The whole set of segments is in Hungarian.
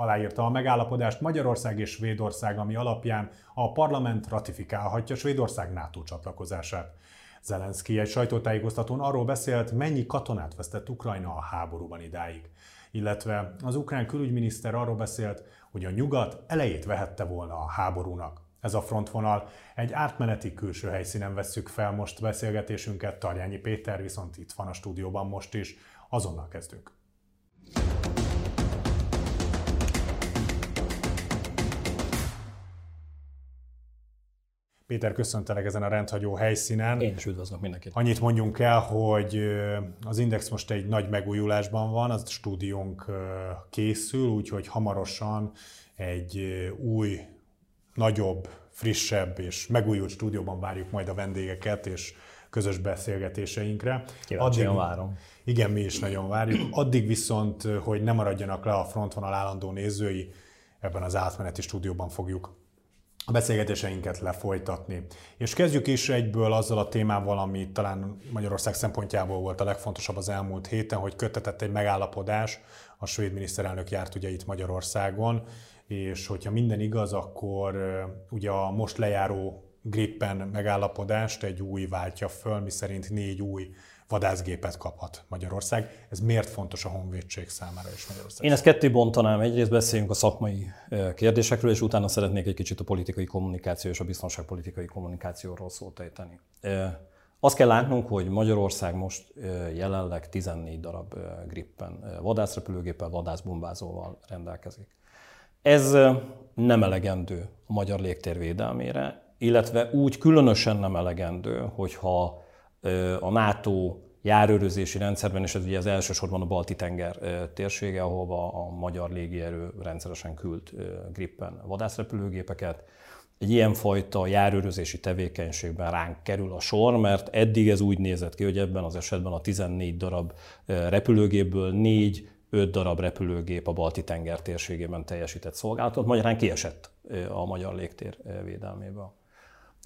aláírta a megállapodást Magyarország és Svédország, ami alapján a parlament ratifikálhatja Svédország NATO csatlakozását. Zelenszky egy sajtótájékoztatón arról beszélt, mennyi katonát vesztett Ukrajna a háborúban idáig. Illetve az ukrán külügyminiszter arról beszélt, hogy a nyugat elejét vehette volna a háborúnak. Ez a frontvonal. Egy átmeneti külső helyszínen vesszük fel most beszélgetésünket. Tarjányi Péter viszont itt van a stúdióban most is. Azonnal kezdünk. Péter, köszöntelek ezen a rendhagyó helyszínen. Én is üdvözlök mindenkit. Annyit mondjunk el, hogy az Index most egy nagy megújulásban van, az stúdiónk készül, úgyhogy hamarosan egy új, nagyobb, frissebb és megújult stúdióban várjuk majd a vendégeket, és közös beszélgetéseinkre. Kíváncsian várom. Igen, mi is nagyon várjuk. Addig viszont, hogy ne maradjanak le a frontvonal állandó nézői, ebben az átmeneti stúdióban fogjuk a beszélgetéseinket lefolytatni. És kezdjük is egyből azzal a témával, ami talán Magyarország szempontjából volt a legfontosabb az elmúlt héten, hogy kötetett egy megállapodás, a svéd miniszterelnök járt ugye itt Magyarországon, és hogyha minden igaz, akkor ugye a most lejáró Gripen megállapodást egy új váltja föl, miszerint négy új vadászgépet kaphat Magyarország. Ez miért fontos a honvédség számára is Magyarország? Én ezt ketté bontanám. Egyrészt beszéljünk a szakmai kérdésekről, és utána szeretnék egy kicsit a politikai kommunikáció és a biztonságpolitikai kommunikációról szót ejteni. Azt kell látnunk, hogy Magyarország most jelenleg 14 darab Gripen vadászrepülőgéppel, vadászbombázóval rendelkezik. Ez nem elegendő a magyar légtér védelmére, illetve úgy különösen nem elegendő, hogyha a NATO járőrözési rendszerben, és ez ugye az elsősorban a Balti-tenger térsége, ahova a magyar légierő rendszeresen küld Gripen vadászrepülőgépeket. Egy ilyenfajta járőrözési tevékenységben ránk kerül a sor, mert eddig ez úgy nézett ki, hogy ebben az esetben a 14 darab repülőgépből 4 5 darab repülőgép a Balti-tenger térségében teljesített szolgálatot, magyarán kiesett a magyar légtér védelméből.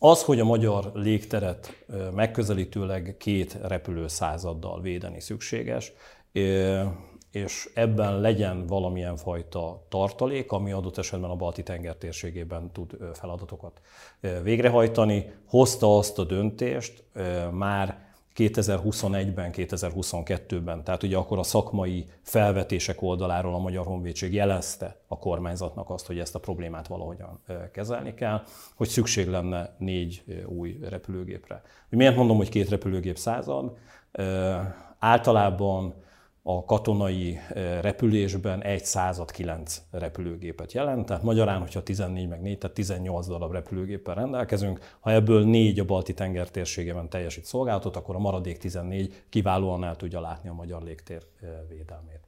Az, hogy a magyar légteret megközelítőleg két repülőszázaddal védeni szükséges, és ebben legyen valamilyen fajta tartalék, ami adott esetben a Balti tenger térségében tud feladatokat végrehajtani, hozta azt a döntést már 2021-ben, 2022-ben, tehát ugye akkor a szakmai felvetések oldaláról a Magyar Honvédség jelezte a kormányzatnak azt, hogy ezt a problémát valahogyan kezelni kell, hogy szükség lenne négy új repülőgépre. Miért mondom, hogy két repülőgép század? Általában a katonai eh, repülésben egy század kilenc repülőgépet jelent, tehát magyarán, hogyha 14 meg 4, tehát 18 darab repülőgéppel rendelkezünk, ha ebből 4 a balti tenger térségében teljesít szolgálatot, akkor a maradék 14 kiválóan el tudja látni a magyar légtér eh, védelmét.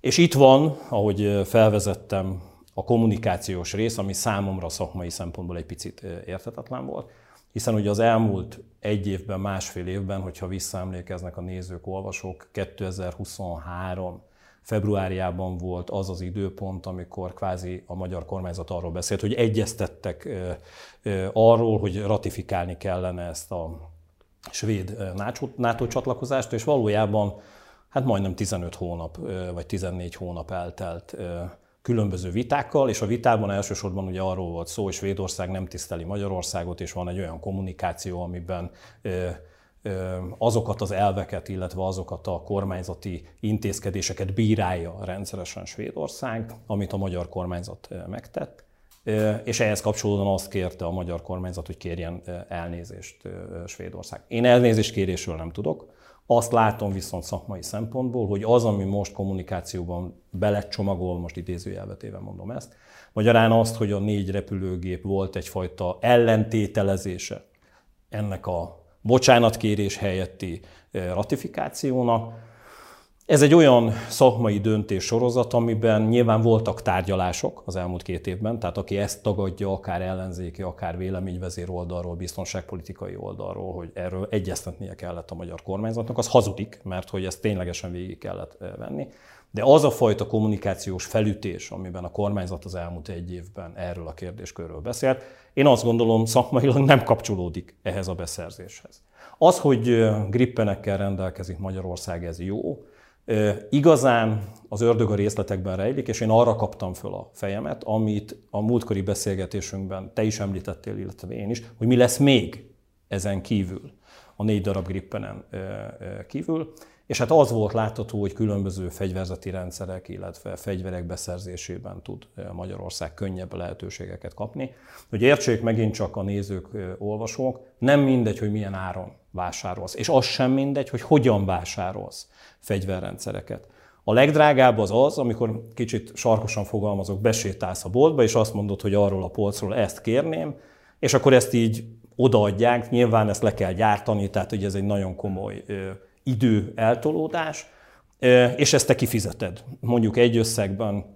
És itt van, ahogy eh, felvezettem, a kommunikációs rész, ami számomra szakmai szempontból egy picit értetetlen volt hiszen ugye az elmúlt egy évben, másfél évben, hogyha visszaemlékeznek a nézők, olvasók, 2023 februárjában volt az az időpont, amikor kvázi a magyar kormányzat arról beszélt, hogy egyeztettek arról, hogy ratifikálni kellene ezt a svéd NATO csatlakozást, és valójában hát majdnem 15 hónap vagy 14 hónap eltelt különböző vitákkal, és a vitában elsősorban ugye arról volt szó, hogy Svédország nem tiszteli Magyarországot, és van egy olyan kommunikáció, amiben azokat az elveket, illetve azokat a kormányzati intézkedéseket bírálja rendszeresen Svédország, amit a magyar kormányzat megtett. És ehhez kapcsolódóan azt kérte a magyar kormányzat, hogy kérjen elnézést Svédország. Én elnézést kérésről nem tudok, azt látom viszont szakmai szempontból, hogy az, ami most kommunikációban belecsomagol, most idézőjelvetével mondom ezt, magyarán azt, hogy a négy repülőgép volt egyfajta ellentételezése ennek a bocsánatkérés helyetti eh, ratifikációnak, ez egy olyan szakmai döntés sorozat, amiben nyilván voltak tárgyalások az elmúlt két évben, tehát aki ezt tagadja, akár ellenzéki, akár véleményvezér oldalról, biztonságpolitikai oldalról, hogy erről egyeztetnie kellett a magyar kormányzatnak, az hazudik, mert hogy ezt ténylegesen végig kellett eh, venni. De az a fajta kommunikációs felütés, amiben a kormányzat az elmúlt egy évben erről a kérdéskörről beszélt, én azt gondolom szakmailag nem kapcsolódik ehhez a beszerzéshez. Az, hogy eh, grippenekkel rendelkezik Magyarország, ez jó, Igazán az ördög a részletekben rejlik, és én arra kaptam föl a fejemet, amit a múltkori beszélgetésünkben te is említettél, illetve én is, hogy mi lesz még ezen kívül, a négy darab grippenen kívül. És hát az volt látható, hogy különböző fegyverzeti rendszerek, illetve fegyverek beszerzésében tud Magyarország könnyebb lehetőségeket kapni. Hogy értsék megint csak a nézők, olvasók, nem mindegy, hogy milyen áron vásárolsz, és az sem mindegy, hogy hogyan vásárolsz fegyverrendszereket. A legdrágább az az, amikor kicsit sarkosan fogalmazok, besétálsz a boltba, és azt mondod, hogy arról a polcról ezt kérném, és akkor ezt így odaadják, nyilván ezt le kell gyártani, tehát hogy ez egy nagyon komoly idő eltolódás, és ezt te kifizeted. Mondjuk egy összegben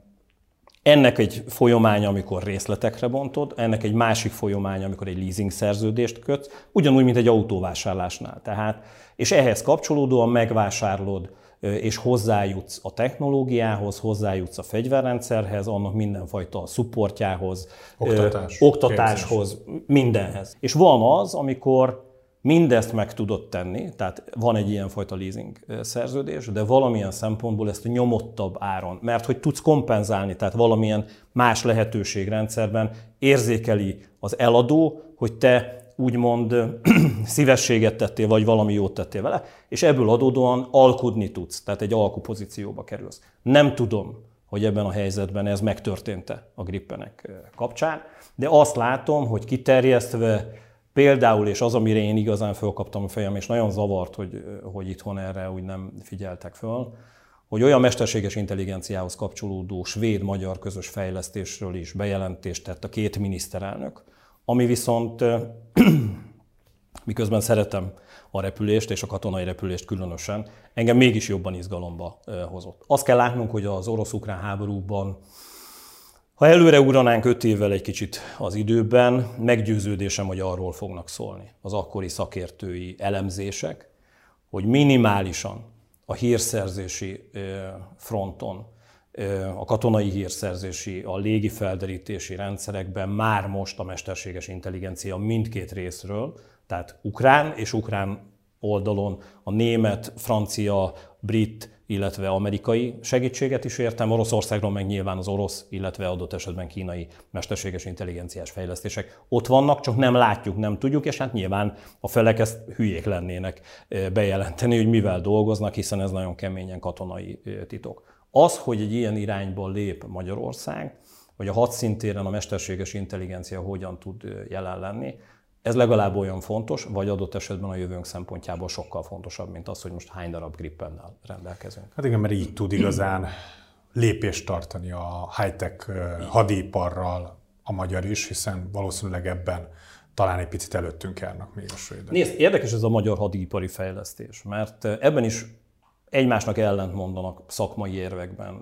ennek egy folyamánya, amikor részletekre bontod, ennek egy másik folyamánya, amikor egy leasing szerződést kötsz, ugyanúgy, mint egy autóvásárlásnál. Tehát, és ehhez kapcsolódóan megvásárolod és hozzájutsz a technológiához, hozzájutsz a fegyverrendszerhez, annak mindenfajta szupportjához, Oktatás, ö, oktatáshoz, képzés. mindenhez. És van az, amikor mindezt meg tudod tenni, tehát van egy ilyenfajta leasing szerződés, de valamilyen szempontból ezt a nyomottabb áron, mert hogy tudsz kompenzálni, tehát valamilyen más lehetőségrendszerben érzékeli az eladó, hogy te úgymond szívességet tettél, vagy valami jót tettél vele, és ebből adódóan alkudni tudsz, tehát egy alkupozícióba kerülsz. Nem tudom, hogy ebben a helyzetben ez megtörtént-e a grippenek kapcsán, de azt látom, hogy kiterjesztve például, és az, amire én igazán fölkaptam a fejem, és nagyon zavart, hogy, hogy itthon erre úgy nem figyeltek föl, hogy olyan mesterséges intelligenciához kapcsolódó svéd-magyar közös fejlesztésről is bejelentést tett a két miniszterelnök, ami viszont miközben szeretem a repülést, és a katonai repülést különösen, engem mégis jobban izgalomba hozott. Azt kell látnunk, hogy az orosz-ukrán háborúban, ha előre ugranánk öt évvel egy kicsit az időben, meggyőződésem, hogy arról fognak szólni az akkori szakértői elemzések, hogy minimálisan a hírszerzési fronton a katonai hírszerzési, a légi felderítési rendszerekben már most a mesterséges intelligencia mindkét részről, tehát ukrán és ukrán oldalon a német, francia, brit, illetve amerikai segítséget is értem, Oroszországról meg nyilván az orosz, illetve adott esetben kínai mesterséges intelligenciás fejlesztések ott vannak, csak nem látjuk, nem tudjuk, és hát nyilván a felek ezt hülyék lennének bejelenteni, hogy mivel dolgoznak, hiszen ez nagyon keményen katonai titok. Az, hogy egy ilyen irányból lép Magyarország, hogy a hadszintéren a mesterséges intelligencia hogyan tud jelen lenni, ez legalább olyan fontos, vagy adott esetben a jövőnk szempontjából sokkal fontosabb, mint az, hogy most hány darab grippennel rendelkezünk. Hát igen, mert így tud igazán lépést tartani a high-tech hadiparral a magyar is, hiszen valószínűleg ebben talán egy picit előttünk járnak még a svédek. Nézd, érdekes ez a magyar hadipari fejlesztés, mert ebben is egymásnak ellent mondanak szakmai érvekben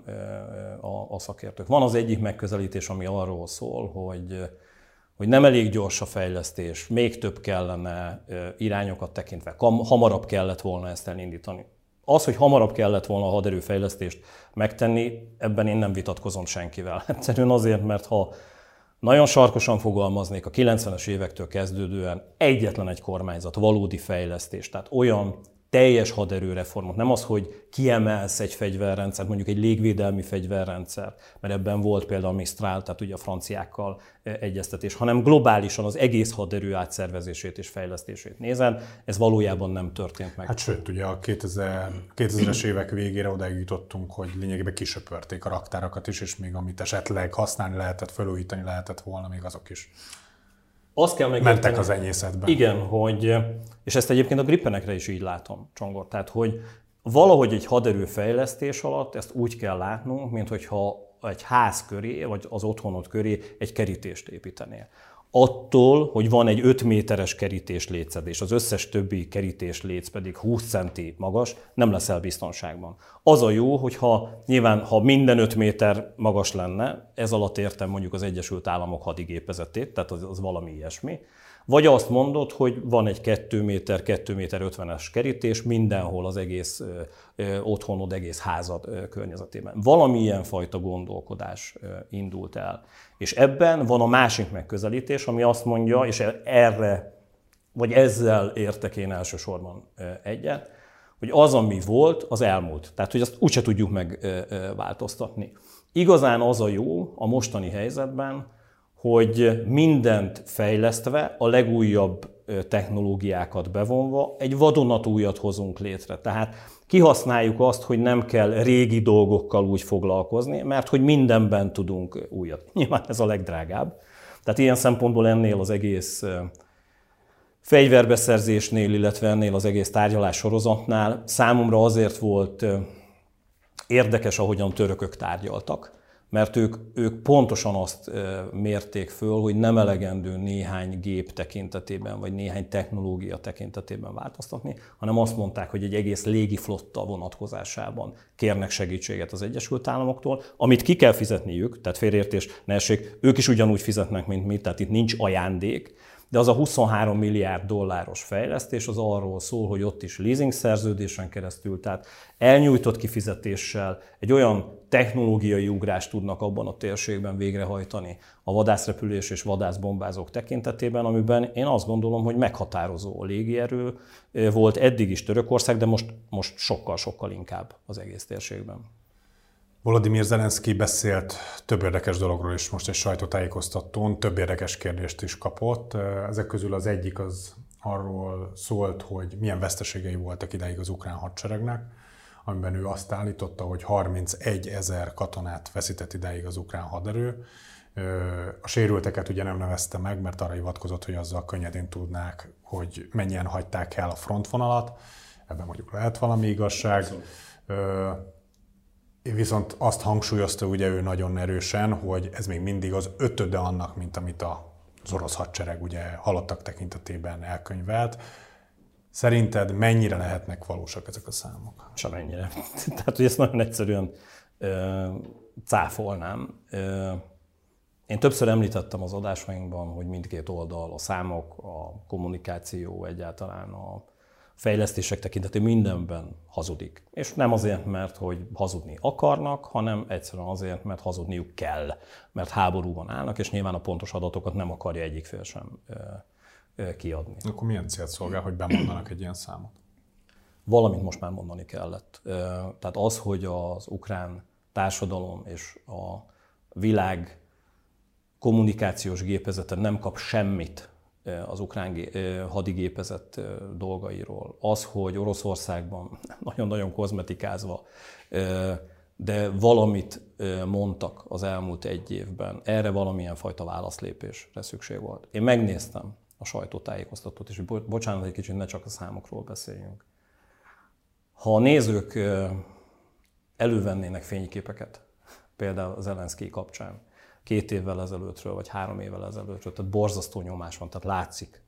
a, a szakértők. Van az egyik megközelítés, ami arról szól, hogy hogy nem elég gyors a fejlesztés, még több kellene irányokat tekintve, hamarabb kellett volna ezt elindítani. Az, hogy hamarabb kellett volna a haderőfejlesztést megtenni, ebben én nem vitatkozom senkivel. Egyszerűen azért, mert ha nagyon sarkosan fogalmaznék, a 90-es évektől kezdődően egyetlen egy kormányzat valódi fejlesztés, tehát olyan teljes haderőreformot. Nem az, hogy kiemelsz egy fegyverrendszert, mondjuk egy légvédelmi fegyverrendszer, mert ebben volt például Mistral, tehát ugye a franciákkal e, egyeztetés, hanem globálisan az egész haderő átszervezését és fejlesztését nézem. Ez valójában nem történt meg. Hát sőt, ugye a 2000, 2000-es évek végére odáig jutottunk, hogy lényegében kisöpörték a raktárakat is, és még amit esetleg használni lehetett, felújítani lehetett volna, még azok is azt kell megérteni, mentek az enyészetben. Igen, hogy, és ezt egyébként a grippenekre is így látom, Csongor, tehát hogy valahogy egy haderő fejlesztés alatt ezt úgy kell látnunk, mint hogyha egy ház köré, vagy az otthonod köré egy kerítést építenél attól, hogy van egy 5 méteres kerítés létszed, és az összes többi kerítés léc pedig 20 centi magas, nem leszel biztonságban. Az a jó, hogyha nyilván, ha minden 5 méter magas lenne, ez alatt értem mondjuk az Egyesült Államok hadigépezetét, tehát az, az valami ilyesmi, vagy azt mondod, hogy van egy 2 méter, 2 méter 50-es kerítés mindenhol az egész otthonod, egész házad környezetében. Valamilyen fajta gondolkodás indult el. És ebben van a másik megközelítés, ami azt mondja, és erre, vagy ezzel értek én elsősorban egyet, hogy az, ami volt, az elmúlt. Tehát, hogy azt úgyse tudjuk megváltoztatni. Igazán az a jó a mostani helyzetben, hogy mindent fejlesztve, a legújabb technológiákat bevonva egy vadonatújat hozunk létre. Tehát kihasználjuk azt, hogy nem kell régi dolgokkal úgy foglalkozni, mert hogy mindenben tudunk újat. Nyilván ez a legdrágább. Tehát ilyen szempontból ennél az egész fegyverbeszerzésnél, illetve ennél az egész tárgyalás sorozatnál számomra azért volt érdekes, ahogyan törökök tárgyaltak mert ők, ők pontosan azt mérték föl, hogy nem elegendő néhány gép tekintetében, vagy néhány technológia tekintetében változtatni, hanem azt mondták, hogy egy egész légiflotta vonatkozásában kérnek segítséget az Egyesült Államoktól, amit ki kell fizetniük, tehát félértés ne essék, ők is ugyanúgy fizetnek, mint mi, tehát itt nincs ajándék, de az a 23 milliárd dolláros fejlesztés az arról szól, hogy ott is leasing szerződésen keresztül, tehát elnyújtott kifizetéssel egy olyan technológiai ugrást tudnak abban a térségben végrehajtani a vadászrepülés és vadászbombázók tekintetében, amiben én azt gondolom, hogy meghatározó a légierő volt eddig is Törökország, de most, most sokkal-sokkal inkább az egész térségben. Volodymyr Zelenszky beszélt több érdekes dologról is most egy sajtótájékoztatón, több érdekes kérdést is kapott. Ezek közül az egyik az arról szólt, hogy milyen veszteségei voltak ideig az ukrán hadseregnek, amiben ő azt állította, hogy 31 ezer katonát veszített ideig az ukrán haderő. A sérülteket ugye nem nevezte meg, mert arra hivatkozott, hogy azzal könnyedén tudnák, hogy mennyien hagyták el a frontvonalat. Ebben mondjuk lehet valami igazság. Abszolút Viszont azt hangsúlyozta ugye ő nagyon erősen, hogy ez még mindig az ötöde annak, mint amit az orosz hadsereg ugye halottak tekintetében elkönyvelt. Szerinted mennyire lehetnek valósak ezek a számok? Semennyire. Tehát, hogy ezt nagyon egyszerűen ö, cáfolnám. Ö, én többször említettem az adásainkban, hogy mindkét oldal, a számok, a kommunikáció, egyáltalán a, fejlesztések tekintetében mindenben hazudik. És nem azért, mert hogy hazudni akarnak, hanem egyszerűen azért, mert hazudniuk kell, mert háborúban állnak, és nyilván a pontos adatokat nem akarja egyik fél sem kiadni. Akkor milyen célt szolgál, hogy bemondanak egy ilyen számot? Valamint most már mondani kellett. Tehát az, hogy az ukrán társadalom és a világ kommunikációs gépezete nem kap semmit az ukrán hadigépezet dolgairól. Az, hogy Oroszországban nagyon-nagyon kozmetikázva, de valamit mondtak az elmúlt egy évben, erre valamilyen fajta válaszlépésre szükség volt. Én megnéztem a sajtótájékoztatót, és bocsánat, egy kicsit ne csak a számokról beszéljünk. Ha a nézők elővennének fényképeket, például az Zelenszky kapcsán, két évvel ezelőttről, vagy három évvel ezelőttről, tehát borzasztó nyomás van, tehát látszik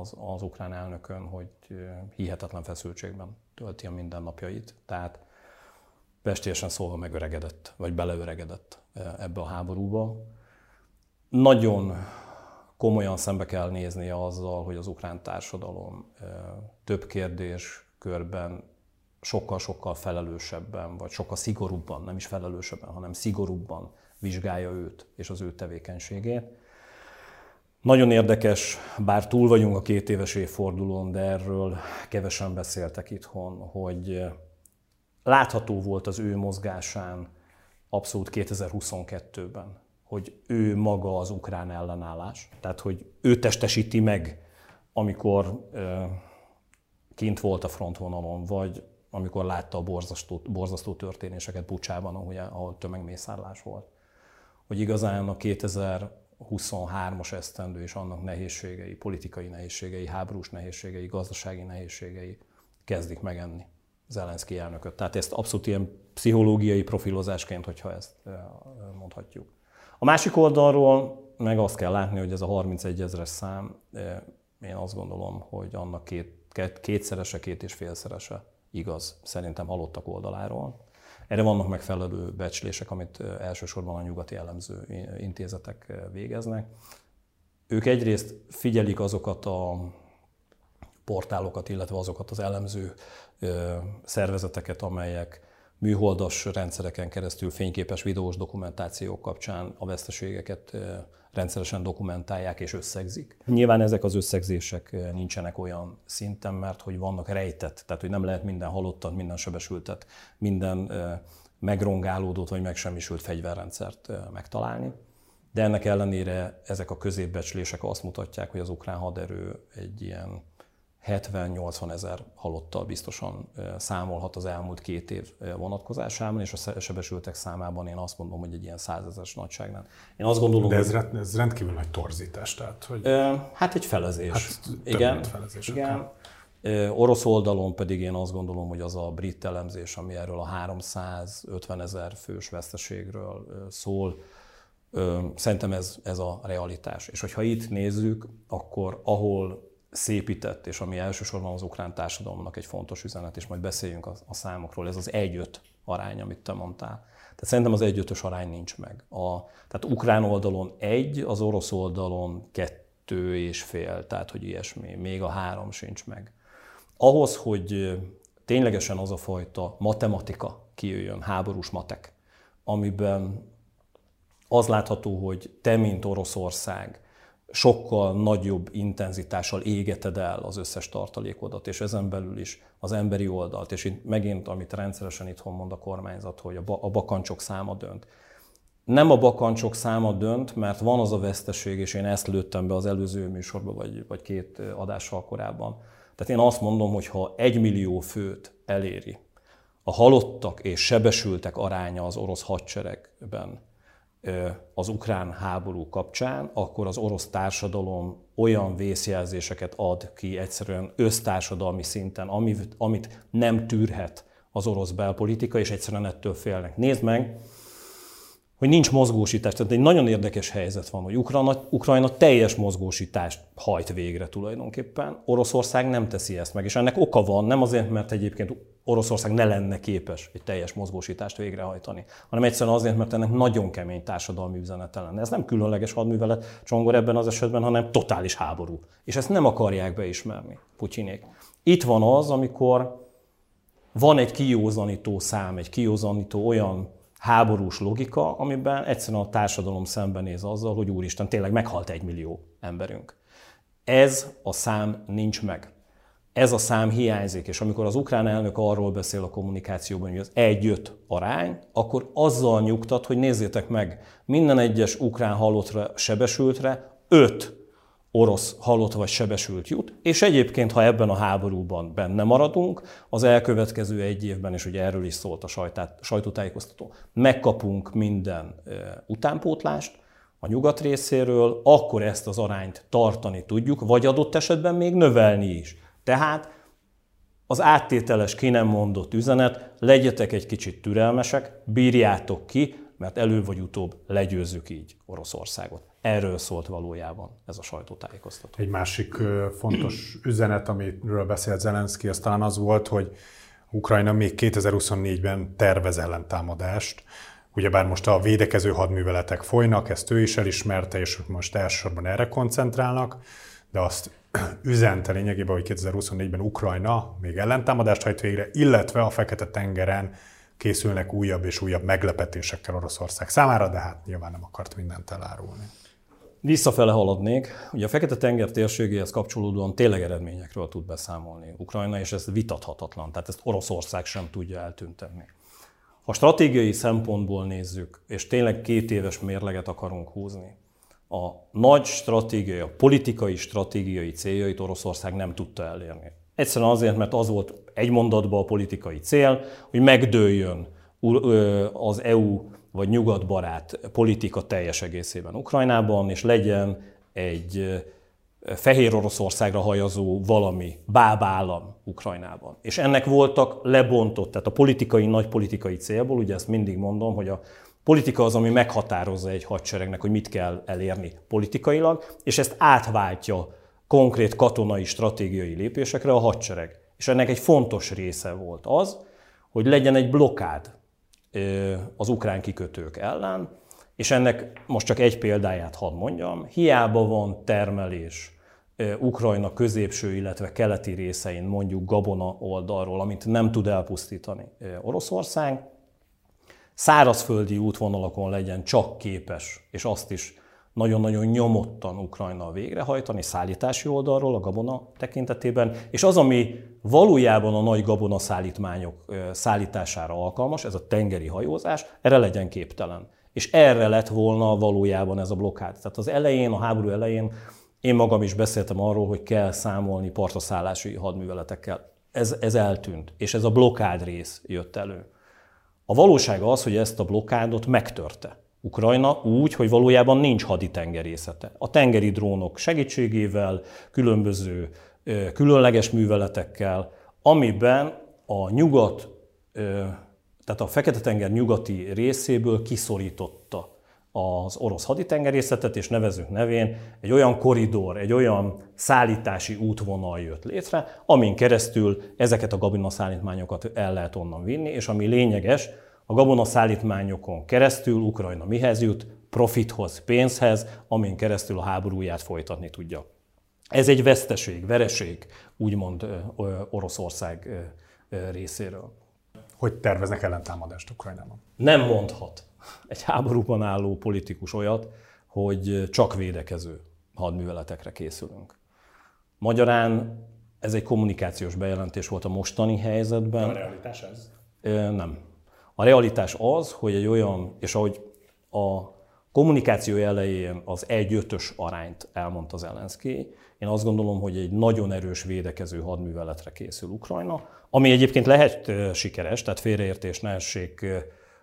az, az ukrán elnökön, hogy hihetetlen feszültségben tölti a mindennapjait. Tehát pestésen szólva megöregedett, vagy beleöregedett ebbe a háborúba. Nagyon komolyan szembe kell néznie azzal, hogy az ukrán társadalom több kérdés körben sokkal-sokkal felelősebben, vagy sokkal szigorúbban, nem is felelősebben, hanem szigorúbban vizsgálja őt és az ő tevékenységét. Nagyon érdekes, bár túl vagyunk a két éves évfordulón, de erről kevesen beszéltek itthon, hogy látható volt az ő mozgásán abszolút 2022-ben, hogy ő maga az ukrán ellenállás. Tehát, hogy ő testesíti meg, amikor kint volt a frontvonalon, vagy amikor látta a borzasztó, borzasztó történéseket Bucsában, ahol tömegmészárlás volt hogy igazán a 2023-as esztendő és annak nehézségei, politikai nehézségei, háborús nehézségei, gazdasági nehézségei kezdik megenni Zelenszky elnököt. Tehát ezt abszolút ilyen pszichológiai profilozásként, hogyha ezt mondhatjuk. A másik oldalról meg azt kell látni, hogy ez a 31 ezeres szám, én azt gondolom, hogy annak két, kétszerese, két és félszerese igaz, szerintem halottak oldaláról. Erre vannak megfelelő becslések, amit elsősorban a nyugati elemző intézetek végeznek. Ők egyrészt figyelik azokat a portálokat, illetve azokat az elemző szervezeteket, amelyek műholdas rendszereken keresztül fényképes videós dokumentációk kapcsán a veszteségeket rendszeresen dokumentálják és összegzik. Nyilván ezek az összegzések nincsenek olyan szinten, mert hogy vannak rejtett, tehát hogy nem lehet minden halottat, minden sebesültet, minden megrongálódott vagy megsemmisült fegyverrendszert megtalálni. De ennek ellenére ezek a középbecslések azt mutatják, hogy az ukrán haderő egy ilyen 70-80 ezer halottal biztosan számolhat az elmúlt két év vonatkozásában, és a sebesültek számában én azt mondom, hogy egy ilyen százezeres nagyságnál. Én azt gondolom, De ez, hogy... ez rendkívül nagy torzítás, tehát hogy... Hát egy felezés. Hát, igen, felezés igen. Orosz oldalon pedig én azt gondolom, hogy az a brit elemzés, ami erről a 350 ezer fős veszteségről szól, szerintem ez, ez a realitás. És hogyha itt nézzük, akkor ahol szépített, és ami elsősorban az ukrán társadalomnak egy fontos üzenet, és majd beszéljünk a, a számokról, ez az 1-5 arány, amit te mondtál. Tehát szerintem az 1 arány nincs meg. A, tehát ukrán oldalon egy, az orosz oldalon kettő és fél, tehát hogy ilyesmi, még a három sincs meg. Ahhoz, hogy ténylegesen az a fajta matematika kijöjjön, háborús matek, amiben az látható, hogy te, mint Oroszország, sokkal nagyobb intenzitással égeted el az összes tartalékodat, és ezen belül is az emberi oldalt, és itt megint, amit rendszeresen itthon mond a kormányzat, hogy a bakancsok száma dönt. Nem a bakancsok száma dönt, mert van az a veszteség, és én ezt lőttem be az előző műsorba, vagy, vagy két adással korábban. Tehát én azt mondom, hogy ha egy millió főt eléri a halottak és sebesültek aránya az orosz hadseregben, az ukrán háború kapcsán, akkor az orosz társadalom olyan vészjelzéseket ad ki egyszerűen össztársadalmi szinten, amit, nem tűrhet az orosz belpolitika, és egyszerűen ettől félnek. Nézd meg, hogy nincs mozgósítás. Tehát egy nagyon érdekes helyzet van, hogy Ukrajna, Ukrajna teljes mozgósítást hajt végre tulajdonképpen. Oroszország nem teszi ezt meg, és ennek oka van, nem azért, mert egyébként Oroszország ne lenne képes egy teljes mozgósítást végrehajtani, hanem egyszerűen azért, mert ennek nagyon kemény társadalmi üzenete lenne. Ez nem különleges hadművelet Csongor ebben az esetben, hanem totális háború. És ezt nem akarják beismerni Putyinék. Itt van az, amikor van egy kiózanító szám, egy kiózanító olyan háborús logika, amiben egyszerűen a társadalom szembenéz azzal, hogy úristen, tényleg meghalt egy millió emberünk. Ez a szám nincs meg. Ez a szám hiányzik, és amikor az ukrán elnök arról beszél a kommunikációban, hogy az 1-5 arány, akkor azzal nyugtat, hogy nézzétek meg, minden egyes ukrán halottra, sebesültre 5 orosz halott vagy sebesült jut, és egyébként, ha ebben a háborúban benne maradunk, az elkövetkező egy évben, és ugye erről is szólt a sajtát, sajtótájékoztató, megkapunk minden utánpótlást a nyugat részéről, akkor ezt az arányt tartani tudjuk, vagy adott esetben még növelni is. Tehát az áttételes, ki nem mondott üzenet, legyetek egy kicsit türelmesek, bírjátok ki, mert elő vagy utóbb legyőzzük így Oroszországot. Erről szólt valójában ez a sajtótájékoztató. Egy másik fontos üzenet, amiről beszélt Zelenszky, az talán az volt, hogy Ukrajna még 2024-ben tervez ellentámadást. Ugyebár most a védekező hadműveletek folynak, ezt ő is elismerte, és most elsősorban erre koncentrálnak, de azt üzente lényegében, hogy 2024-ben Ukrajna még ellentámadást hajt végre, illetve a Fekete-tengeren készülnek újabb és újabb meglepetésekkel Oroszország számára, de hát nyilván nem akart mindent elárulni. Visszafele haladnék. Ugye a Fekete-tenger térségéhez kapcsolódóan tényleg eredményekről tud beszámolni Ukrajna, és ez vitathatatlan, tehát ezt Oroszország sem tudja eltüntetni. Ha stratégiai szempontból nézzük, és tényleg két éves mérleget akarunk húzni, a nagy stratégiai, a politikai stratégiai céljait Oroszország nem tudta elérni. Egyszerűen azért, mert az volt egy mondatban a politikai cél, hogy megdőljön az EU vagy nyugatbarát politika teljes egészében Ukrajnában, és legyen egy Fehér Oroszországra hajazó valami bábállam Ukrajnában. És ennek voltak lebontott, tehát a politikai, nagy politikai célból, ugye ezt mindig mondom, hogy a politika az, ami meghatározza egy hadseregnek, hogy mit kell elérni politikailag, és ezt átváltja konkrét katonai, stratégiai lépésekre a hadsereg. És ennek egy fontos része volt az, hogy legyen egy blokád az ukrán kikötők ellen, és ennek most csak egy példáját hadd mondjam, hiába van termelés Ukrajna középső, illetve keleti részein, mondjuk Gabona oldalról, amit nem tud elpusztítani Oroszország, szárazföldi útvonalakon legyen csak képes, és azt is nagyon-nagyon nyomottan Ukrajna végrehajtani szállítási oldalról a gabona tekintetében, és az, ami valójában a nagy gabona szállítmányok szállítására alkalmas, ez a tengeri hajózás, erre legyen képtelen. És erre lett volna valójában ez a blokkád. Tehát az elején, a háború elején én magam is beszéltem arról, hogy kell számolni partaszállási hadműveletekkel. Ez, ez eltűnt, és ez a blokkád rész jött elő. A valóság az, hogy ezt a blokkádot megtörte. Ukrajna úgy, hogy valójában nincs haditengerészete. A tengeri drónok segítségével, különböző különleges műveletekkel, amiben a nyugat, tehát a Fekete-tenger nyugati részéből kiszorította az orosz haditengerészetet, és nevezünk nevén egy olyan koridor, egy olyan szállítási útvonal jött létre, amin keresztül ezeket a gabonaszállítmányokat el lehet onnan vinni, és ami lényeges, a gabonaszállítmányokon keresztül Ukrajna mihez jut? Profithoz, pénzhez, amin keresztül a háborúját folytatni tudja. Ez egy veszteség, vereség, úgymond Oroszország részéről. Hogy terveznek ellentámadást Ukrajnában? Nem mondhat egy háborúban álló politikus olyat, hogy csak védekező hadműveletekre készülünk. Magyarán ez egy kommunikációs bejelentés volt a mostani helyzetben. De a realitás ez? Nem. A realitás az, hogy egy olyan, és ahogy a kommunikáció elején az 1-5-ös arányt elmondta Zelenszky, én azt gondolom, hogy egy nagyon erős védekező hadműveletre készül Ukrajna, ami egyébként lehet sikeres, tehát félreértés ne essék,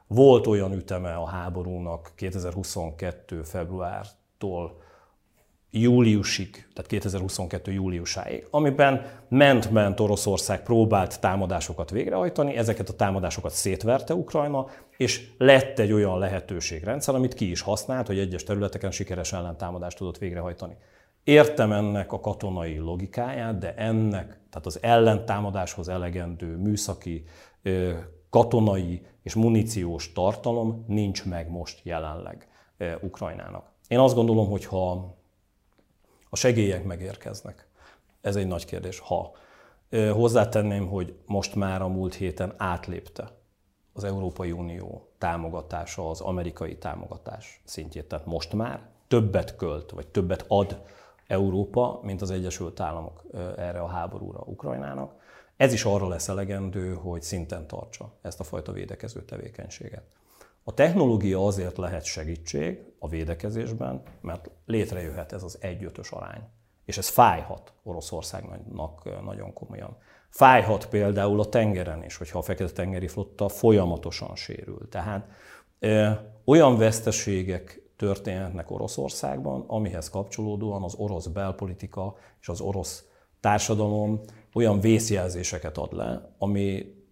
volt olyan üteme a háborúnak 2022. februártól júliusig, tehát 2022. júliusáig, amiben ment-ment Oroszország próbált támadásokat végrehajtani, ezeket a támadásokat szétverte Ukrajna, és lett egy olyan lehetőségrendszer, amit ki is használt, hogy egyes területeken sikeres ellentámadást tudott végrehajtani. Értem ennek a katonai logikáját, de ennek, tehát az ellentámadáshoz elegendő műszaki, katonai és muníciós tartalom nincs meg most jelenleg Ukrajnának. Én azt gondolom, hogy ha a segélyek megérkeznek, ez egy nagy kérdés, ha hozzátenném, hogy most már a múlt héten átlépte az Európai Unió támogatása az amerikai támogatás szintjét. Tehát most már többet költ, vagy többet ad Európa, mint az Egyesült Államok erre a háborúra Ukrajnának. Ez is arra lesz elegendő, hogy szinten tartsa ezt a fajta védekező tevékenységet. A technológia azért lehet segítség a védekezésben, mert létrejöhet ez az 1-5-ös arány. És ez fájhat Oroszországnak nagyon komolyan. Fájhat például a tengeren is, hogyha a Fekete-tengeri flotta folyamatosan sérül. Tehát ö, olyan veszteségek történhetnek Oroszországban, amihez kapcsolódóan az orosz belpolitika és az orosz társadalom olyan vészjelzéseket ad le,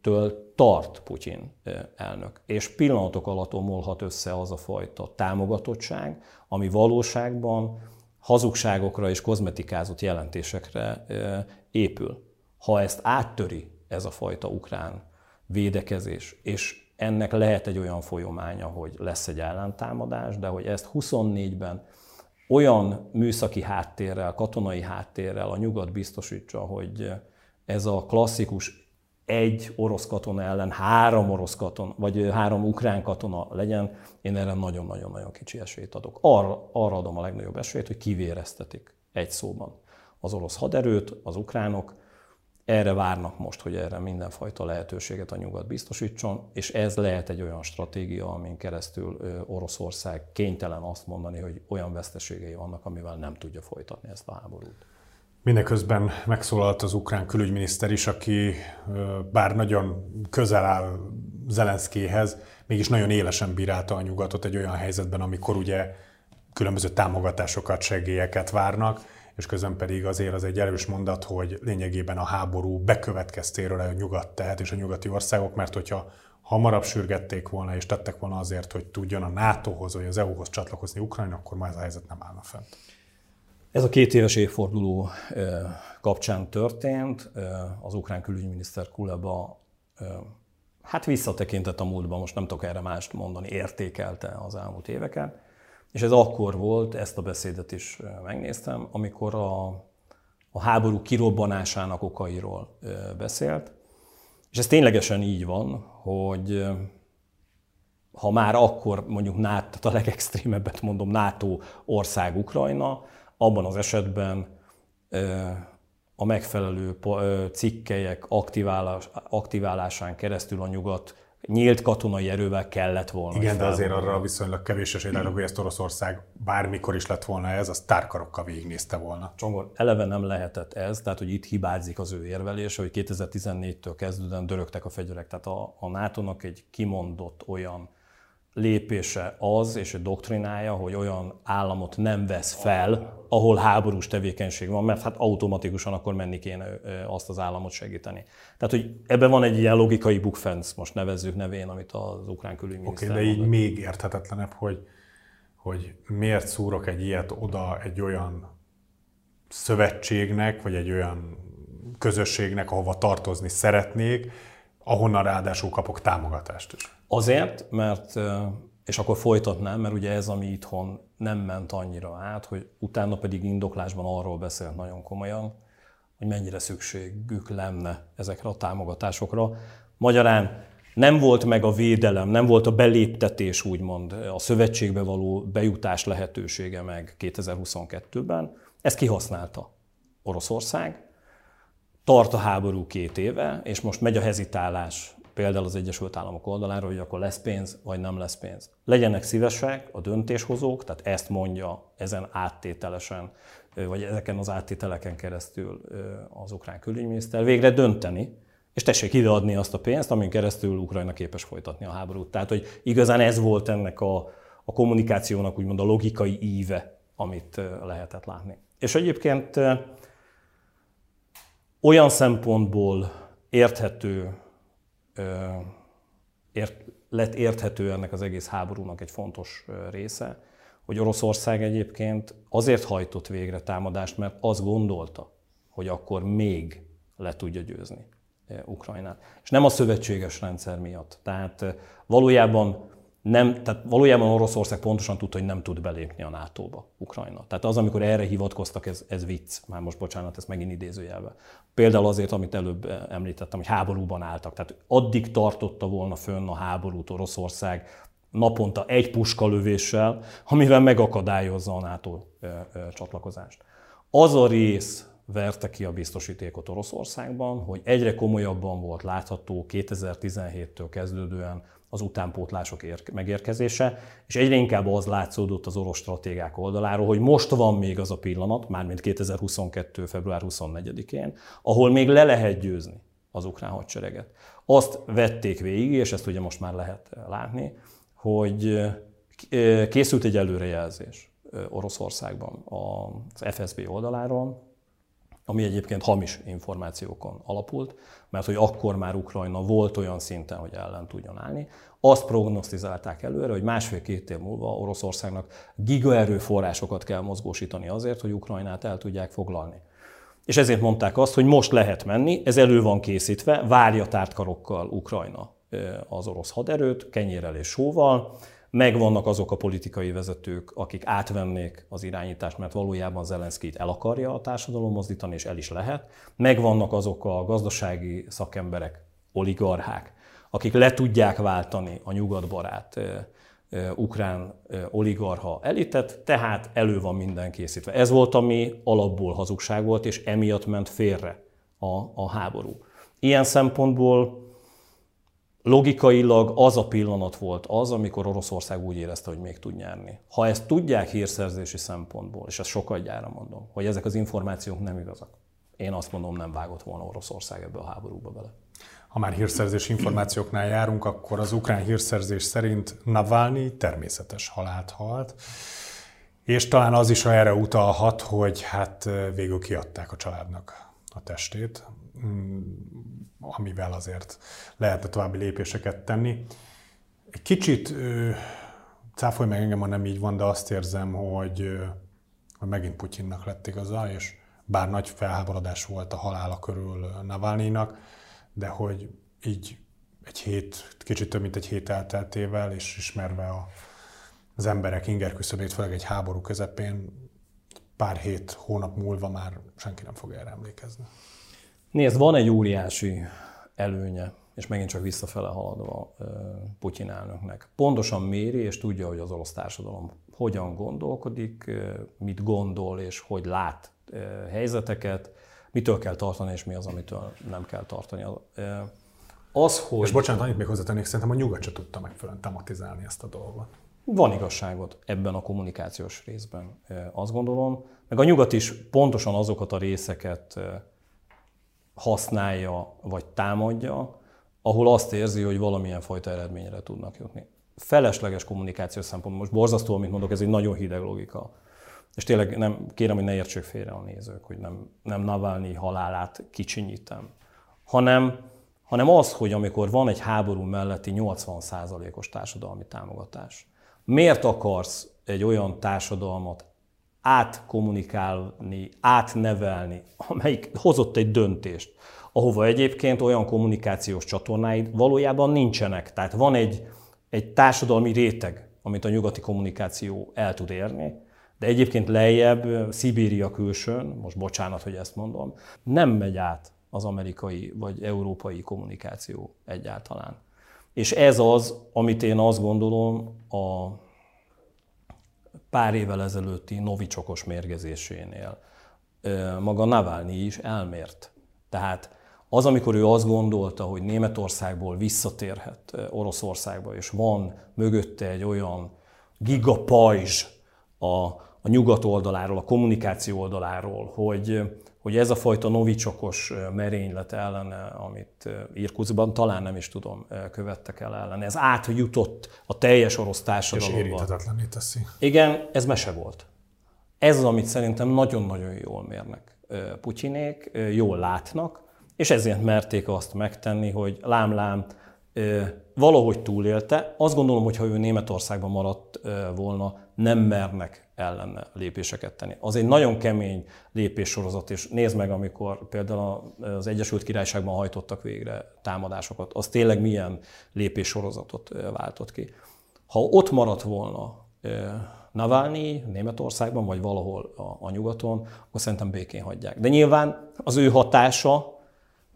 amitől tart Putyin elnök. És pillanatok alatt omolhat össze az a fajta támogatottság, ami valóságban hazugságokra és kozmetikázott jelentésekre épül. Ha ezt áttöri ez a fajta ukrán védekezés, és ennek lehet egy olyan folyamánya, hogy lesz egy ellentámadás, de hogy ezt 24-ben olyan műszaki háttérrel, katonai háttérrel a nyugat biztosítsa, hogy ez a klasszikus egy orosz katona ellen három orosz katona, vagy három ukrán katona legyen, én erre nagyon-nagyon-nagyon kicsi esélyt adok. Arra, arra adom a legnagyobb esélyt, hogy kivéreztetik egy szóban az orosz haderőt, az ukránok, erre várnak most, hogy erre mindenfajta lehetőséget a nyugat biztosítson, és ez lehet egy olyan stratégia, amin keresztül Oroszország kénytelen azt mondani, hogy olyan veszteségei vannak, amivel nem tudja folytatni ezt a háborút. Mindeközben megszólalt az ukrán külügyminiszter is, aki bár nagyon közel áll Zelenszkéhez, mégis nagyon élesen bírálta a nyugatot egy olyan helyzetben, amikor ugye különböző támogatásokat, segélyeket várnak, és közben pedig azért az egy erős mondat, hogy lényegében a háború bekövetkeztéről a nyugat tehet, és a nyugati országok, mert hogyha hamarabb sürgették volna és tettek volna azért, hogy tudjon a NATO-hoz vagy az EU-hoz csatlakozni Ukrajna, akkor már ez a helyzet nem állna fent. Ez a két éves évforduló kapcsán történt. Az ukrán külügyminiszter Kuleba hát visszatekintett a múltba, most nem tudok erre mást mondani, értékelte az elmúlt éveket. És ez akkor volt, ezt a beszédet is megnéztem, amikor a, a háború kirobbanásának okairól beszélt. És ez ténylegesen így van, hogy ha már akkor mondjuk NATO, a legextrémebbet mondom, NATO ország Ukrajna, abban az esetben a megfelelő cikkelyek aktiválás, aktiválásán keresztül a nyugat nyílt katonai erővel kellett volna. Igen, de azért arra viszonylag kevés esély hogy ezt Oroszország bármikor is lett volna ez, az tárkarokkal végignézte volna. Csongor, eleve nem lehetett ez, tehát hogy itt hibázik az ő érvelése, hogy 2014-től kezdődően dörögtek a fegyverek. Tehát a, a NATO-nak egy kimondott olyan lépése az, és a doktrinája, hogy olyan államot nem vesz fel, ahol háborús tevékenység van, mert hát automatikusan akkor menni kéne azt az államot segíteni. Tehát, hogy ebben van egy ilyen logikai bukfenc, most nevezzük nevén, amit az ukrán külügyminiszter Oké, okay, de így még érthetetlenebb, hogy, hogy miért szúrok egy ilyet oda egy olyan szövetségnek, vagy egy olyan közösségnek, ahova tartozni szeretnék, ahonnan ráadásul kapok támogatást is. Azért, mert, és akkor folytatnám, mert ugye ez, ami itthon nem ment annyira át, hogy utána pedig indoklásban arról beszélt nagyon komolyan, hogy mennyire szükségük lenne ezekre a támogatásokra. Magyarán nem volt meg a védelem, nem volt a beléptetés, úgymond, a szövetségbe való bejutás lehetősége meg 2022-ben. Ezt kihasználta Oroszország, tart a háború két éve, és most megy a hezitálás például az Egyesült Államok oldaláról, hogy akkor lesz pénz, vagy nem lesz pénz. Legyenek szívesek a döntéshozók, tehát ezt mondja ezen áttételesen, vagy ezeken az áttételeken keresztül az ukrán külügyminiszter, végre dönteni, és tessék ideadni azt a pénzt, amin keresztül Ukrajna képes folytatni a háborút. Tehát, hogy igazán ez volt ennek a, a kommunikációnak úgymond a logikai íve, amit lehetett látni. És egyébként olyan szempontból érthető, ért, lett érthető ennek az egész háborúnak egy fontos része, hogy Oroszország egyébként azért hajtott végre támadást, mert azt gondolta, hogy akkor még le tudja győzni Ukrajnát. És nem a szövetséges rendszer miatt. Tehát valójában nem, tehát valójában Oroszország pontosan tudta, hogy nem tud belépni a NATO-ba, Ukrajna. Tehát az, amikor erre hivatkoztak, ez, ez vicc. Már most bocsánat, ez megint idézőjelve. Például azért, amit előbb említettem, hogy háborúban álltak. Tehát addig tartotta volna fönn a háborút Oroszország naponta egy puskalövéssel, amivel megakadályozza a NATO csatlakozást. Az a rész verte ki a biztosítékot Oroszországban, hogy egyre komolyabban volt látható 2017-től kezdődően az utánpótlások megérkezése, és egyre inkább az látszódott az orosz stratégák oldaláról, hogy most van még az a pillanat, mármint 2022. február 24-én, ahol még le lehet győzni az ukrán hadsereget. Azt vették végig, és ezt ugye most már lehet látni, hogy készült egy előrejelzés Oroszországban az FSB oldaláról, ami egyébként hamis információkon alapult, mert hogy akkor már Ukrajna volt olyan szinten, hogy ellen tudjon állni. Azt prognosztizálták előre, hogy másfél-két év múlva Oroszországnak gigaerőforrásokat kell mozgósítani azért, hogy Ukrajnát el tudják foglalni. És ezért mondták azt, hogy most lehet menni, ez elő van készítve, várja tártkarokkal Ukrajna az orosz haderőt, kenyérrel és sóval, megvannak azok a politikai vezetők, akik átvennék az irányítást, mert valójában Zelenszkit el akarja a társadalom mozdítani, és el is lehet. Megvannak azok a gazdasági szakemberek, oligarchák, akik le tudják váltani a nyugatbarát ukrán oligarha elitet, tehát elő van minden készítve. Ez volt, ami alapból hazugság volt, és emiatt ment félre a, a háború. Ilyen szempontból logikailag az a pillanat volt az, amikor Oroszország úgy érezte, hogy még tud nyerni. Ha ezt tudják hírszerzési szempontból, és ezt sokat gyára mondom, hogy ezek az információk nem igazak, én azt mondom, nem vágott volna Oroszország ebbe a háborúba bele. Ha már hírszerzés információknál járunk, akkor az ukrán hírszerzés szerint Navalnyi természetes halált halt, és talán az is erre utalhat, hogy hát végül kiadták a családnak a testét. Amivel azért lehetne további lépéseket tenni. Egy kicsit cáfolj meg engem, ha nem így van, de azt érzem, hogy, hogy megint Putyinnak lett igaza, és bár nagy felháborodás volt a halála körül Navalnyinak, de hogy így egy hét, kicsit több mint egy hét elteltével, és ismerve a, az emberek inger küszöbét, főleg egy háború közepén, pár hét, hónap múlva már senki nem fog erre emlékezni. Nézd, van egy óriási előnye és megint csak visszafele haladva Putyin elnöknek. Pontosan méri és tudja, hogy az orosz társadalom hogyan gondolkodik, mit gondol és hogy lát helyzeteket, mitől kell tartani és mi az, amitől nem kell tartani. Az, hogy... És bocsánat, annyit még hozzátennék, szerintem a nyugat se tudta megfelelően tematizálni ezt a dolgot. Van igazságot ebben a kommunikációs részben, azt gondolom. Meg a nyugat is pontosan azokat a részeket használja vagy támadja, ahol azt érzi, hogy valamilyen fajta eredményre tudnak jutni. Felesleges kommunikációs szempont, most borzasztó, amit mondok, ez egy nagyon hideg logika. És tényleg nem, kérem, hogy ne értsék félre a nézők, hogy nem, nem Navalnyi halálát kicsinyítem, hanem, hanem az, hogy amikor van egy háború melletti 80%-os társadalmi támogatás, miért akarsz egy olyan társadalmat átkommunikálni, átnevelni, amelyik hozott egy döntést, ahova egyébként olyan kommunikációs csatornáid valójában nincsenek. Tehát van egy, egy társadalmi réteg, amit a nyugati kommunikáció el tud érni, de egyébként lejjebb, Szibéria külsőn, most bocsánat, hogy ezt mondom, nem megy át az amerikai vagy európai kommunikáció egyáltalán. És ez az, amit én azt gondolom a pár évvel ezelőtti novicsokos mérgezésénél maga Navalnyi is elmért. Tehát az, amikor ő azt gondolta, hogy Németországból visszatérhet Oroszországba, és van mögötte egy olyan gigapajzs a, a nyugat oldaláról, a kommunikáció oldaláról, hogy, hogy ez a fajta novicsokos merénylet ellene, amit Irkutskban talán nem is tudom, követtek el ellene, ez átjutott a teljes orosz társadalomba. És érinthetetlenné teszi. Igen, ez mese volt. Ez az, amit szerintem nagyon-nagyon jól mérnek Putyinék, jól látnak, és ezért merték azt megtenni, hogy lám-lám valahogy túlélte. Azt gondolom, hogy ha ő Németországban maradt volna, nem mernek ellene lépéseket tenni. Az egy nagyon kemény lépéssorozat, és nézd meg, amikor például az Egyesült Királyságban hajtottak végre támadásokat, az tényleg milyen lépéssorozatot váltott ki. Ha ott maradt volna Navalnyi Németországban, vagy valahol a, a nyugaton, akkor szerintem békén hagyják. De nyilván az ő hatása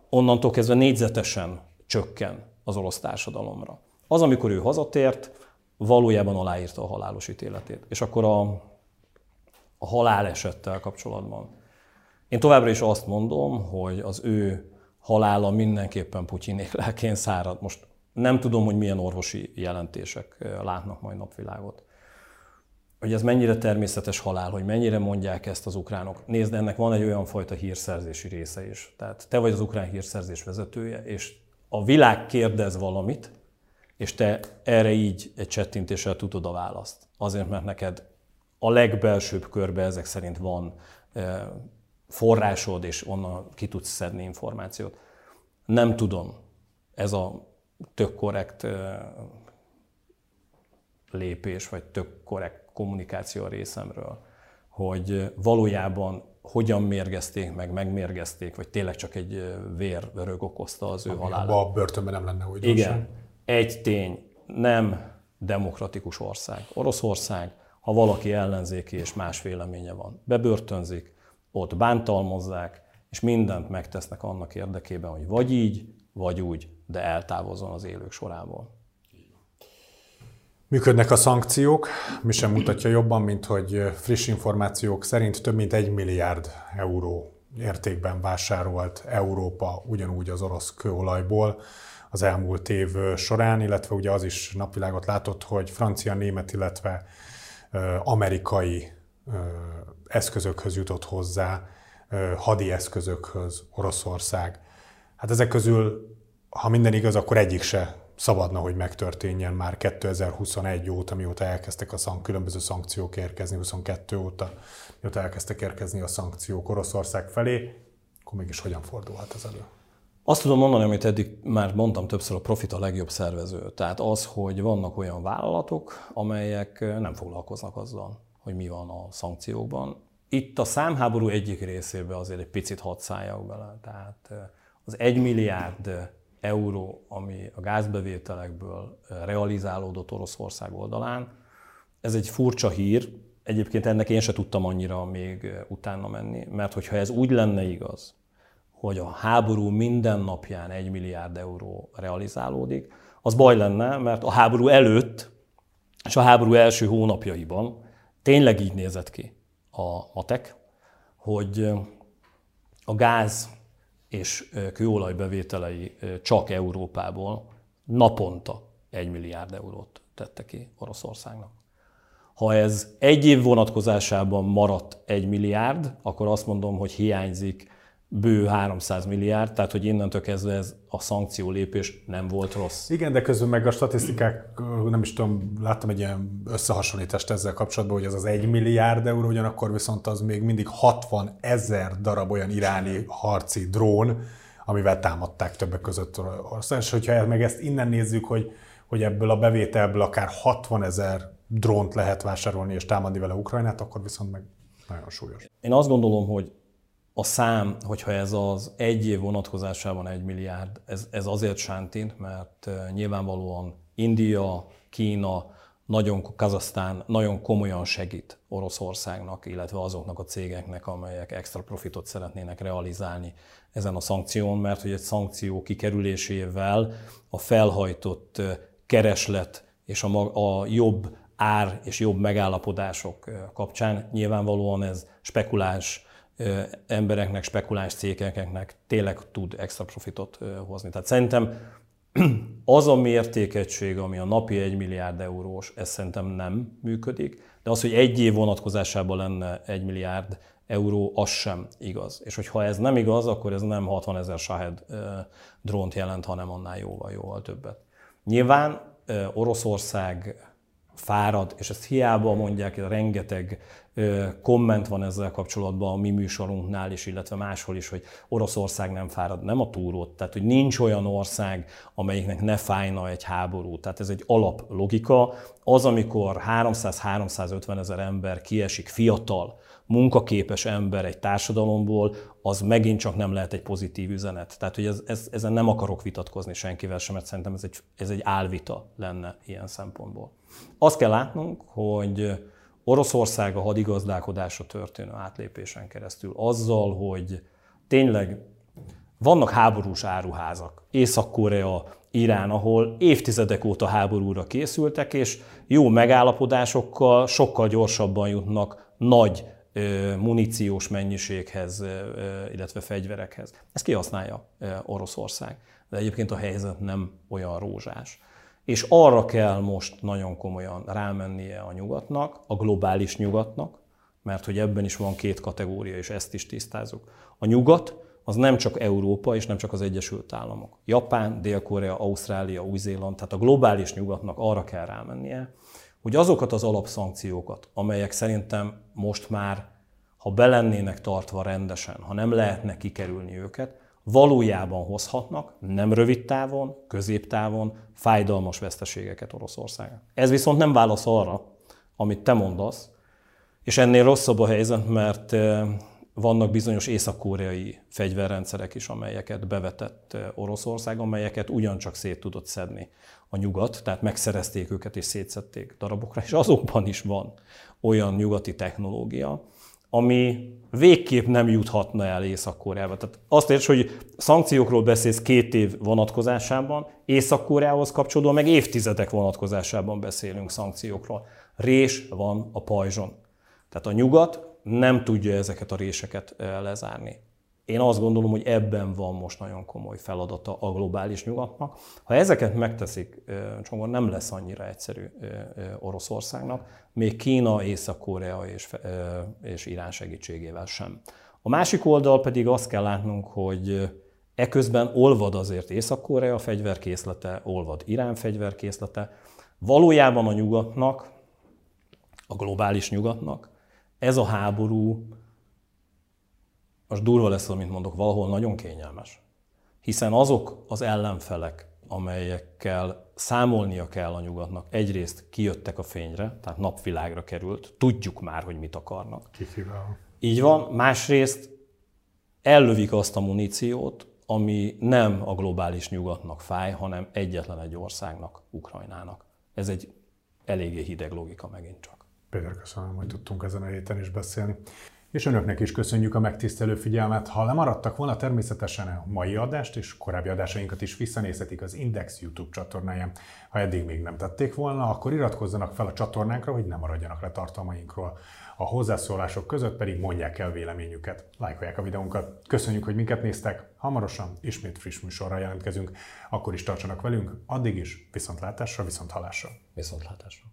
onnantól kezdve négyzetesen csökken az orosz társadalomra. Az, amikor ő hazatért, valójában aláírta a halálos ítéletét. És akkor a, a halálesettel kapcsolatban. Én továbbra is azt mondom, hogy az ő halála mindenképpen Putyinék lelkén szárad. Most nem tudom, hogy milyen orvosi jelentések látnak majd napvilágot. Hogy ez mennyire természetes halál, hogy mennyire mondják ezt az ukránok. Nézd, ennek van egy olyan fajta hírszerzési része is. Tehát te vagy az ukrán hírszerzés vezetője, és a világ kérdez valamit, és te erre így egy csettintéssel tudod a választ. Azért, mert neked a legbelsőbb körbe ezek szerint van forrásod, és onnan ki tudsz szedni információt. Nem tudom, ez a tök korrekt lépés, vagy tök korrekt kommunikáció a részemről, hogy valójában hogyan mérgezték meg, megmérgezték, vagy tényleg csak egy vérörög okozta az ő halálát. A börtönben nem lenne úgy. Igen. Egy tény, nem demokratikus ország. Oroszország, ha valaki ellenzéki és más véleménye van, bebörtönzik, ott bántalmazzák, és mindent megtesznek annak érdekében, hogy vagy így, vagy úgy, de eltávozzon az élők sorából. Működnek a szankciók, mi sem mutatja jobban, mint hogy friss információk szerint több mint egy milliárd euró értékben vásárolt Európa ugyanúgy az orosz kőolajból az elmúlt év során, illetve ugye az is napvilágot látott, hogy francia, német, illetve amerikai eszközökhöz jutott hozzá, hadi eszközökhöz Oroszország. Hát ezek közül, ha minden igaz, akkor egyik se szabadna, hogy megtörténjen már 2021 óta, mióta elkezdtek a szank, különböző szankciók érkezni, 22 óta, mióta elkezdtek érkezni a szankciók Oroszország felé, akkor mégis hogyan fordulhat ez elő? Azt tudom mondani, amit eddig már mondtam többször, a profit a legjobb szervező. Tehát az, hogy vannak olyan vállalatok, amelyek nem foglalkoznak azzal, hogy mi van a szankciókban. Itt a számháború egyik részébe azért egy picit hadd szálljak bele. Tehát az egy milliárd euró, ami a gázbevételekből realizálódott Oroszország oldalán, ez egy furcsa hír. Egyébként ennek én se tudtam annyira még utána menni, mert hogyha ez úgy lenne igaz, hogy a háború minden napján egy milliárd euró realizálódik, az baj lenne, mert a háború előtt és a háború első hónapjaiban tényleg így nézett ki a matek, hogy a gáz és kőolaj bevételei csak Európából naponta egy milliárd eurót tette ki Oroszországnak. Ha ez egy év vonatkozásában maradt egy milliárd, akkor azt mondom, hogy hiányzik bő 300 milliárd, tehát hogy innentől kezdve ez a szankció lépés nem volt rossz. Igen, de közben meg a statisztikák, nem is tudom, láttam egy ilyen összehasonlítást ezzel kapcsolatban, hogy ez az 1 milliárd euró, ugyanakkor viszont az még mindig 60 ezer darab olyan iráni harci drón, amivel támadták többek között ország. És hogyha meg ezt innen nézzük, hogy, hogy ebből a bevételből akár 60 ezer drónt lehet vásárolni és támadni vele Ukrajnát, akkor viszont meg nagyon súlyos. Én azt gondolom, hogy a szám, hogyha ez az egy év vonatkozásában egy milliárd, ez, ez azért sántint, mert nyilvánvalóan India, Kína, nagyon, Kazasztán nagyon komolyan segít Oroszországnak, illetve azoknak a cégeknek, amelyek extra profitot szeretnének realizálni ezen a szankción, mert hogy egy szankció kikerülésével a felhajtott kereslet és a, a jobb ár és jobb megállapodások kapcsán nyilvánvalóan ez spekuláns embereknek, spekuláns cégeknek tényleg tud extra profitot hozni. Tehát szerintem az a mértékegység, ami a napi 1 milliárd eurós, ez szerintem nem működik, de az, hogy egy év vonatkozásában lenne 1 milliárd euró, az sem igaz. És hogyha ez nem igaz, akkor ez nem 60 ezer Shahed drónt jelent, hanem annál jóval, jóval többet. Nyilván Oroszország fárad, és ezt hiába mondják, rengeteg komment van ezzel kapcsolatban a mi műsorunknál is, illetve máshol is, hogy Oroszország nem fárad, nem a túrót, tehát hogy nincs olyan ország, amelyiknek ne fájna egy háború. Tehát ez egy alap logika. Az, amikor 300-350 ezer ember kiesik fiatal, munkaképes ember egy társadalomból, az megint csak nem lehet egy pozitív üzenet. Tehát, hogy ez, ez, ezen nem akarok vitatkozni senkivel sem, mert szerintem ez egy, ez egy álvita lenne ilyen szempontból. Azt kell látnunk, hogy Oroszország a hadigazdálkodásra történő átlépésen keresztül azzal, hogy tényleg vannak háborús áruházak, Észak-Korea, Irán, ahol évtizedek óta háborúra készültek, és jó megállapodásokkal sokkal gyorsabban jutnak nagy muníciós mennyiséghez, illetve fegyverekhez. Ezt kihasználja Oroszország. De egyébként a helyzet nem olyan rózsás. És arra kell most nagyon komolyan rámennie a nyugatnak, a globális nyugatnak, mert hogy ebben is van két kategória, és ezt is tisztázunk. A nyugat az nem csak Európa, és nem csak az Egyesült Államok. Japán, Dél-Korea, Ausztrália, Új-Zéland, tehát a globális nyugatnak arra kell rámennie, hogy azokat az alapszankciókat, amelyek szerintem most már, ha belennének tartva rendesen, ha nem lehetne kikerülni őket, valójában hozhatnak nem rövid távon, középtávon fájdalmas veszteségeket Oroszországnak. Ez viszont nem válasz arra, amit te mondasz, és ennél rosszabb a helyzet, mert vannak bizonyos észak-koreai fegyverrendszerek is, amelyeket bevetett Oroszország, amelyeket ugyancsak szét tudott szedni a nyugat, tehát megszerezték őket és szétszették darabokra, és azokban is van olyan nyugati technológia, ami végképp nem juthatna el Észak-Koreába. Tehát azt érts, hogy szankciókról beszélsz két év vonatkozásában, Észak-Koreához kapcsolódóan meg évtizedek vonatkozásában beszélünk szankciókról. Rés van a pajzson. Tehát a nyugat nem tudja ezeket a réseket lezárni. Én azt gondolom, hogy ebben van most nagyon komoly feladata a globális nyugatnak. Ha ezeket megteszik, csomag nem lesz annyira egyszerű Oroszországnak, még Kína, Észak-Korea és, és Irán segítségével sem. A másik oldal pedig azt kell látnunk, hogy eközben olvad azért Észak-Korea fegyverkészlete, olvad Irán fegyverkészlete. Valójában a nyugatnak, a globális nyugatnak ez a háború most durva lesz, amit mondok, valahol nagyon kényelmes. Hiszen azok az ellenfelek, amelyekkel számolnia kell a nyugatnak, egyrészt kijöttek a fényre, tehát napvilágra került, tudjuk már, hogy mit akarnak. Kikivel. Így van, másrészt ellövik azt a muníciót, ami nem a globális nyugatnak fáj, hanem egyetlen egy országnak, Ukrajnának. Ez egy eléggé hideg logika megint csak. Péter, köszönöm, hogy tudtunk ezen a héten is beszélni. És önöknek is köszönjük a megtisztelő figyelmet. Ha lemaradtak volna, természetesen a mai adást és korábbi adásainkat is visszanézhetik az Index YouTube csatornáján. Ha eddig még nem tették volna, akkor iratkozzanak fel a csatornánkra, hogy ne maradjanak le tartalmainkról. A hozzászólások között pedig mondják el véleményüket. Lájkolják a videónkat. Köszönjük, hogy minket néztek. Hamarosan ismét friss műsorral jelentkezünk. Akkor is tartsanak velünk. Addig is viszontlátásra, viszont halásra. Viszontlátásra.